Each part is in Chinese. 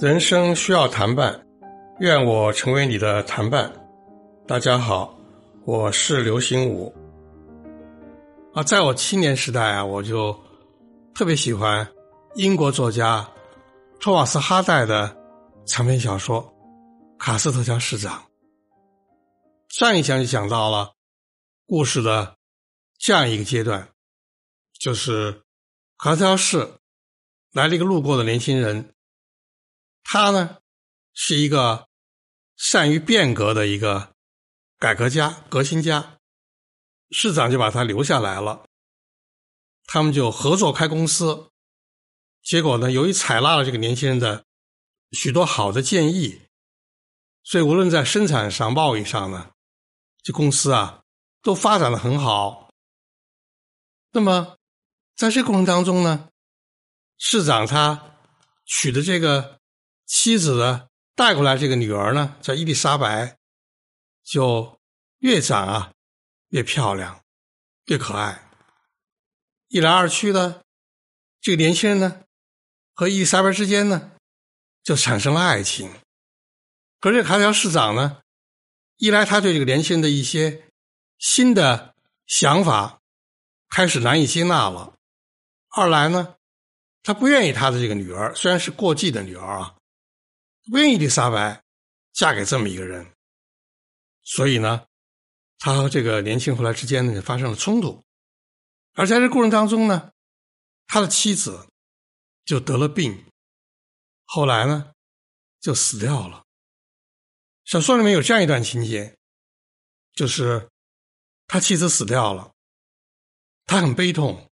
人生需要谈伴，愿我成为你的谈伴。大家好，我是刘心武。啊，在我青年时代啊，我就特别喜欢英国作家托马斯哈代的长篇小说《卡斯特桥市长》。上一讲就讲到了故事的这样一个阶段，就是卡斯特市来了一个路过的年轻人。他呢，是一个善于变革的一个改革家、革新家，市长就把他留下来了。他们就合作开公司，结果呢，由于采纳了这个年轻人的许多好的建议，所以无论在生产上、贸易上呢，这公司啊都发展的很好。那么在这过程当中呢，市长他娶的这个。妻子呢，带过来这个女儿呢，叫伊丽莎白，就越长啊越漂亮，越可爱。一来二去的，这个年轻人呢和伊丽莎白之间呢就产生了爱情。可是卡条市长呢，一来他对这个年轻人的一些新的想法开始难以接纳了；二来呢，他不愿意他的这个女儿，虽然是过继的女儿啊。不愿意丽莎白嫁给这么一个人，所以呢，他和这个年轻后来之间呢发生了冲突，而在这过程当中呢，他的妻子就得了病，后来呢就死掉了。小说里面有这样一段情节，就是他妻子死掉了，他很悲痛，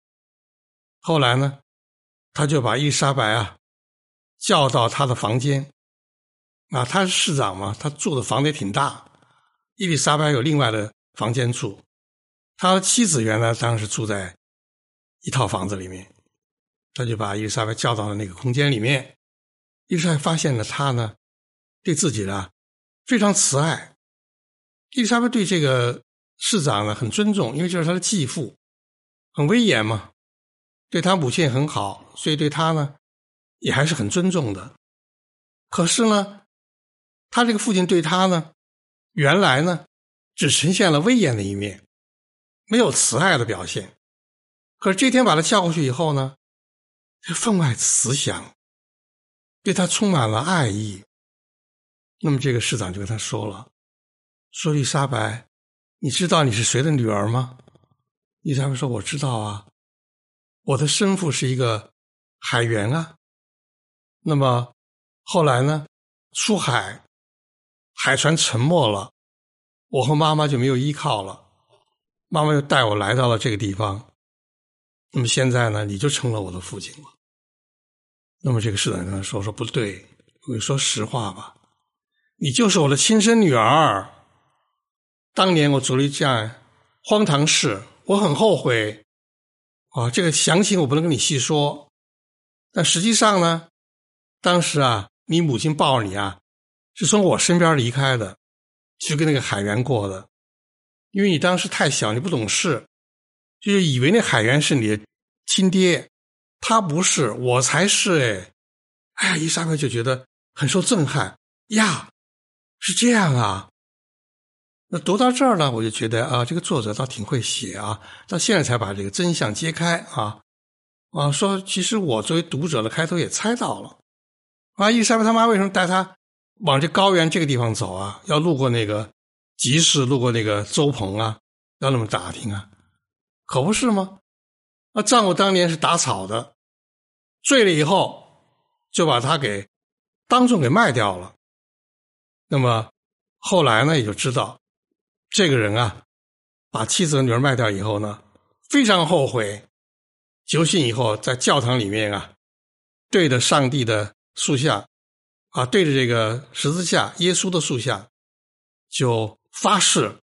后来呢，他就把伊丽莎白啊叫到他的房间。啊，他是市长嘛，他住的房子也挺大。伊丽莎白有另外的房间住，他的妻子原来当时住在一套房子里面，他就把伊丽莎白叫到了那个空间里面。伊丽莎白发现了他呢，对自己呢非常慈爱。伊丽莎白对这个市长呢很尊重，因为这是他的继父，很威严嘛，对他母亲也很好，所以对他呢也还是很尊重的。可是呢。他这个父亲对他呢，原来呢，只呈现了威严的一面，没有慈爱的表现。可是这天把他叫过去以后呢，分外慈祥，对他充满了爱意。那么这个市长就跟他说了：“说丽莎白，你知道你是谁的女儿吗？”丽莎白说：“我知道啊，我的生父是一个海员啊。那么后来呢，出海。”海船沉没了，我和妈妈就没有依靠了，妈妈又带我来到了这个地方。那么现在呢，你就成了我的父亲了。那么这个市长跟他说：“说不对，我说实话吧，你就是我的亲生女儿。当年我做了一件荒唐事，我很后悔。啊，这个详情我不能跟你细说，但实际上呢，当时啊，你母亲抱着你啊。”是从我身边离开的，去跟那个海员过的，因为你当时太小，你不懂事，就是以为那海员是你的亲爹，他不是，我才是哎，哎呀，伊莎白就觉得很受震撼呀，是这样啊。读到这儿呢，我就觉得啊，这个作者倒挺会写啊，到现在才把这个真相揭开啊啊，说其实我作为读者的开头也猜到了啊，伊莎白他妈为什么带他？往这高原这个地方走啊，要路过那个集市，路过那个周棚啊，要那么打听啊，可不是吗？啊丈夫当年是打草的，醉了以后就把他给当众给卖掉了。那么后来呢，也就知道这个人啊，把妻子和女儿卖掉以后呢，非常后悔，酒醒以后在教堂里面啊，对着上帝的塑像。啊，对着这个十字架、耶稣的塑像，就发誓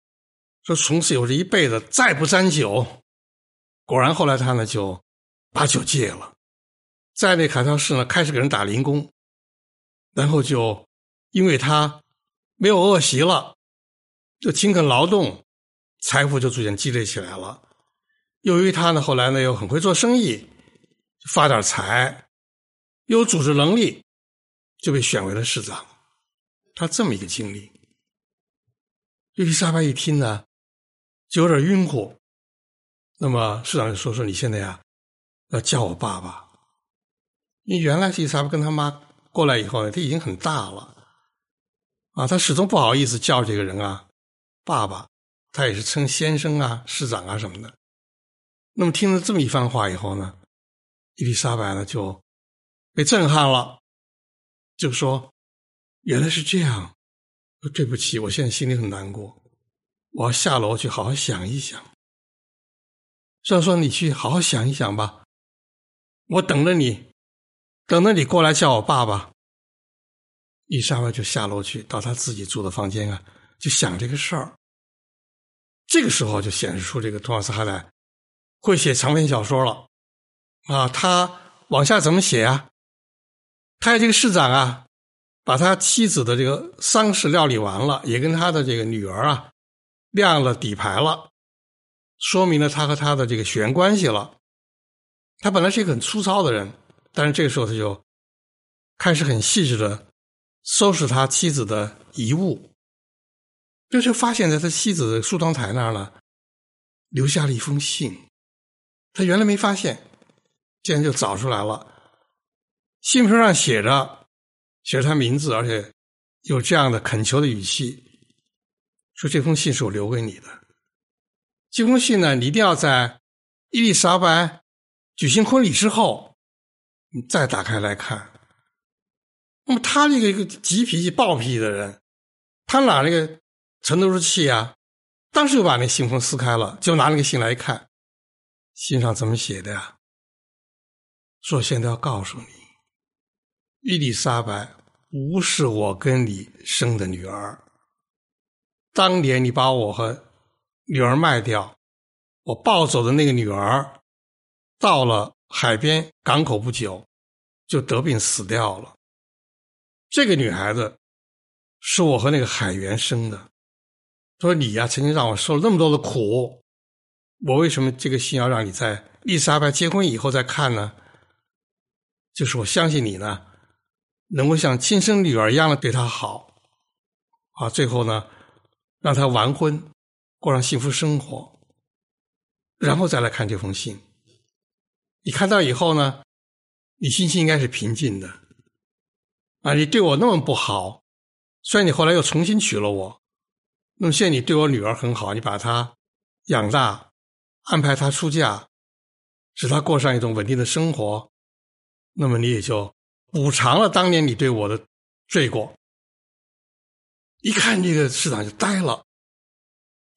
说从此以后这一辈子再不沾酒。果然，后来他呢就把酒戒了，在那卡条市呢开始给人打零工，然后就因为他没有恶习了，就勤恳劳动，财富就逐渐积累起来了。由于他呢后来呢又很会做生意，发点财，有组织能力，就被选为了市长。他这么一个经历，伊丽莎白一听呢，就有点晕乎。那么市长就说：“说你现在呀，要叫我爸爸。因为原来伊丽莎白跟他妈过来以后呢，他已经很大了，啊，他始终不好意思叫这个人啊爸爸，他也是称先生啊、市长啊什么的。那么听了这么一番话以后呢，伊丽莎白呢就被震撼了，就说。”原来是这样，对不起，我现在心里很难过，我要下楼去好好想一想。虽然说你去好好想一想吧，我等着你，等着你过来叫我爸爸。伊莎白就下楼去，到他自己住的房间啊，就想这个事儿。这个时候就显示出这个托马斯·哈代会写长篇小说了啊！他往下怎么写啊？他这个市长啊。把他妻子的这个丧事料理完了，也跟他的这个女儿啊亮了底牌了，说明了他和他的这个血缘关系了。他本来是一个很粗糙的人，但是这个时候他就开始很细致的收拾他妻子的遗物，就是发现在他妻子梳妆台那儿呢留下了一封信，他原来没发现，竟然就找出来了。信封上写着。写着他名字，而且有这样的恳求的语气，说：“这封信是我留给你的。这封信呢，你一定要在伊丽莎白举行婚礼之后，你再打开来看。那么他这个一个急脾气、暴脾气的人，他拿那个沉得住气啊？当时就把那信封撕开了，就拿那个信来看，信上怎么写的呀？说现在要告诉你。”伊丽莎白不是我跟你生的女儿。当年你把我和女儿卖掉，我抱走的那个女儿，到了海边港口不久，就得病死掉了。这个女孩子是我和那个海员生的。说你呀，曾经让我受了那么多的苦，我为什么这个信要让你在丽莎白结婚以后再看呢？就是我相信你呢。能够像亲生女儿一样的对她好，啊，最后呢，让她完婚，过上幸福生活，然后再来看这封信。你看到以后呢，你心情应该是平静的，啊，你对我那么不好，虽然你后来又重新娶了我，那么现在你对我女儿很好，你把她养大，安排她出嫁，使她过上一种稳定的生活，那么你也就。补偿了当年你对我的罪过。一看这个市长就呆了，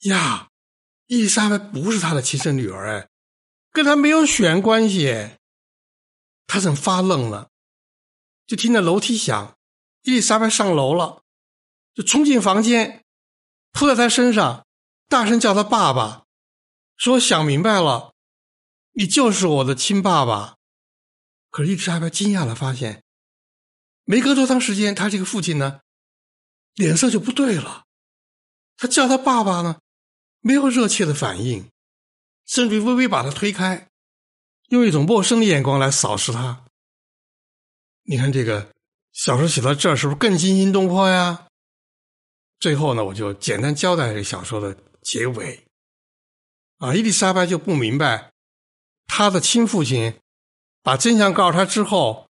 呀，伊丽莎白不是他的亲生女儿哎，跟他没有血缘关系。他正发愣呢，就听到楼梯响，伊丽莎白上楼了，就冲进房间，扑在他身上，大声叫他爸爸，说：“想明白了，你就是我的亲爸爸。”可是伊丽莎白惊讶的发现。没隔多长时间，他这个父亲呢，脸色就不对了。他叫他爸爸呢，没有热切的反应，甚至微微把他推开，用一种陌生的眼光来扫视他。你看这个小说写到这儿，是不是更惊心动魄呀？最后呢，我就简单交代这小说的结尾。啊，伊丽莎白就不明白，她的亲父亲把真相告诉她之后。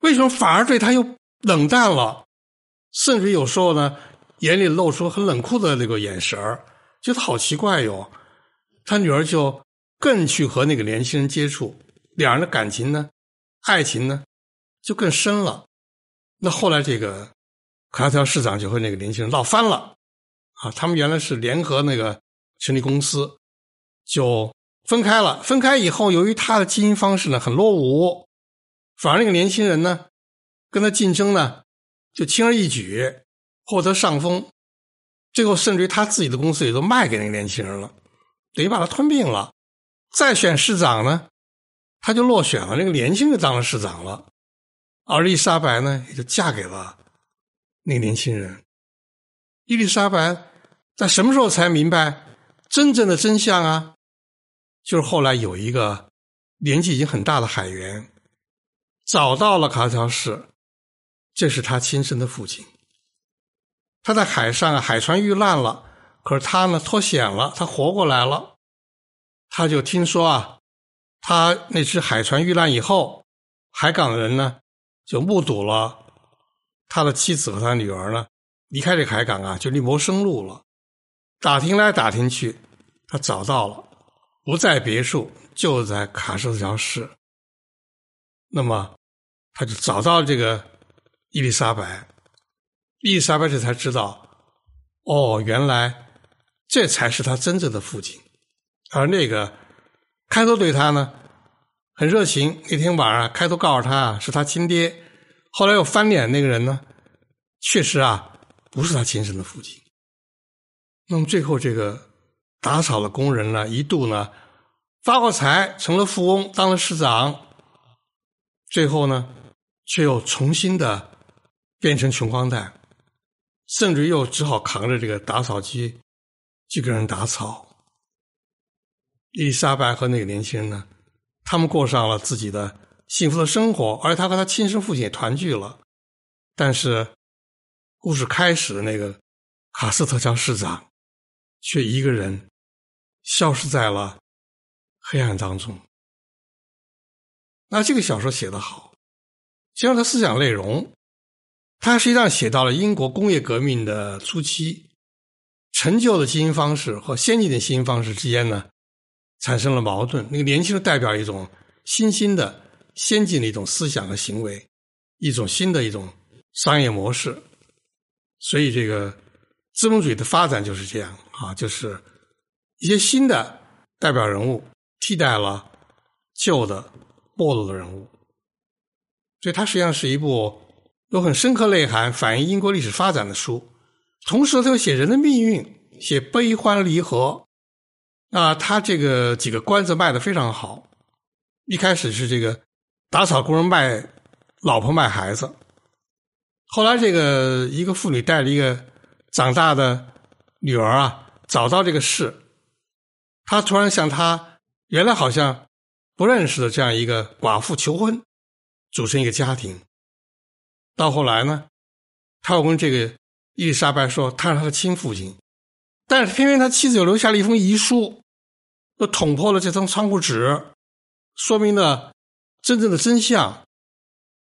为什么反而对她又冷淡了？甚至有时候呢，眼里露出很冷酷的那个眼神儿，觉得好奇怪哟。他女儿就更去和那个年轻人接触，两人的感情呢，爱情呢，就更深了。那后来这个卡条市长就和那个年轻人闹翻了啊，他们原来是联合那个成立公司，就分开了。分开以后，由于他的经营方式呢很落伍。反而那个年轻人呢，跟他竞争呢，就轻而易举获得上风，最后甚至于他自己的公司也都卖给那个年轻人了，等于把他吞并了。再选市长呢，他就落选了，那个年轻人当了市长了，而丽莎白呢，也就嫁给了那年轻人。伊丽莎白在什么时候才明白真正的真相啊？就是后来有一个年纪已经很大的海员找到了卡乔士，这是他亲生的父亲。他在海上，海船遇难了，可是他呢脱险了，他活过来了。他就听说啊，他那只海船遇难以后，海港人呢就目睹了他的妻子和他女儿呢离开这海港啊，就另谋生路了。打听来打听去，他找到了，不在别墅，就在卡斯特乔市。那么，他就找到这个伊丽莎白，伊丽莎白这才知道，哦，原来这才是他真正的父亲。而那个开头对他呢很热情，那天晚上开头告诉他是他亲爹，后来又翻脸那个人呢，确实啊不是他亲生的父亲。那么最后，这个打扫的工人呢，一度呢发过财，成了富翁，当了市长。最后呢，却又重新的变成穷光蛋，甚至又只好扛着这个打扫机去给人打扫。伊丽莎白和那个年轻人呢，他们过上了自己的幸福的生活，而他和他亲生父亲也团聚了。但是，故事开始的那个卡斯特乔市长。却一个人消失在了黑暗当中。那这个小说写得好，加上它思想内容，它实际上写到了英国工业革命的初期，陈旧的经营方式和先进的经营方式之间呢产生了矛盾。那个年轻人代表一种新兴的、先进的一种思想和行为，一种新的一种商业模式。所以，这个资本主义的发展就是这样。啊，就是一些新的代表人物替代了旧的没落的人物，所以它实际上是一部有很深刻内涵、反映英国历史发展的书。同时，它又写人的命运，写悲欢离合。啊，他这个几个关子卖的非常好。一开始是这个打扫工人卖老婆卖孩子，后来这个一个妇女带着一个长大的女儿啊。找到这个事，他突然向他原来好像不认识的这样一个寡妇求婚，组成一个家庭。到后来呢，他又跟这个伊丽莎白说他是他的亲父亲，但是偏偏他妻子又留下了一封遗书，又捅破了这层窗户纸，说明了真正的真相。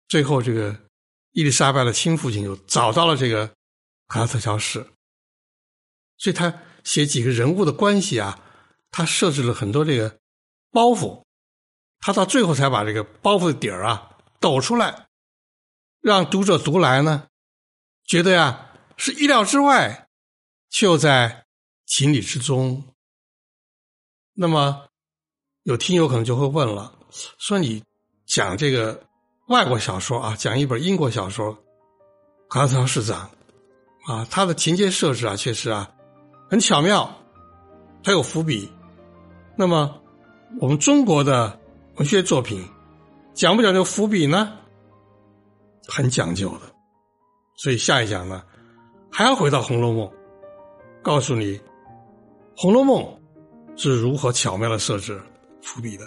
最后，这个伊丽莎白的亲父亲又找到了这个卡特乔氏，所以他。写几个人物的关系啊，他设置了很多这个包袱，他到最后才把这个包袱的底儿啊抖出来，让读者读来呢，觉得呀是意料之外，却又在情理之中。那么有听友可能就会问了，说你讲这个外国小说啊，讲一本英国小说《卡特市长》啊，他的情节设置啊，确实啊。很巧妙，它有伏笔。那么，我们中国的文学作品讲不讲究伏笔呢？很讲究的。所以下一讲呢，还要回到《红楼梦》，告诉你《红楼梦》是如何巧妙的设置伏笔的。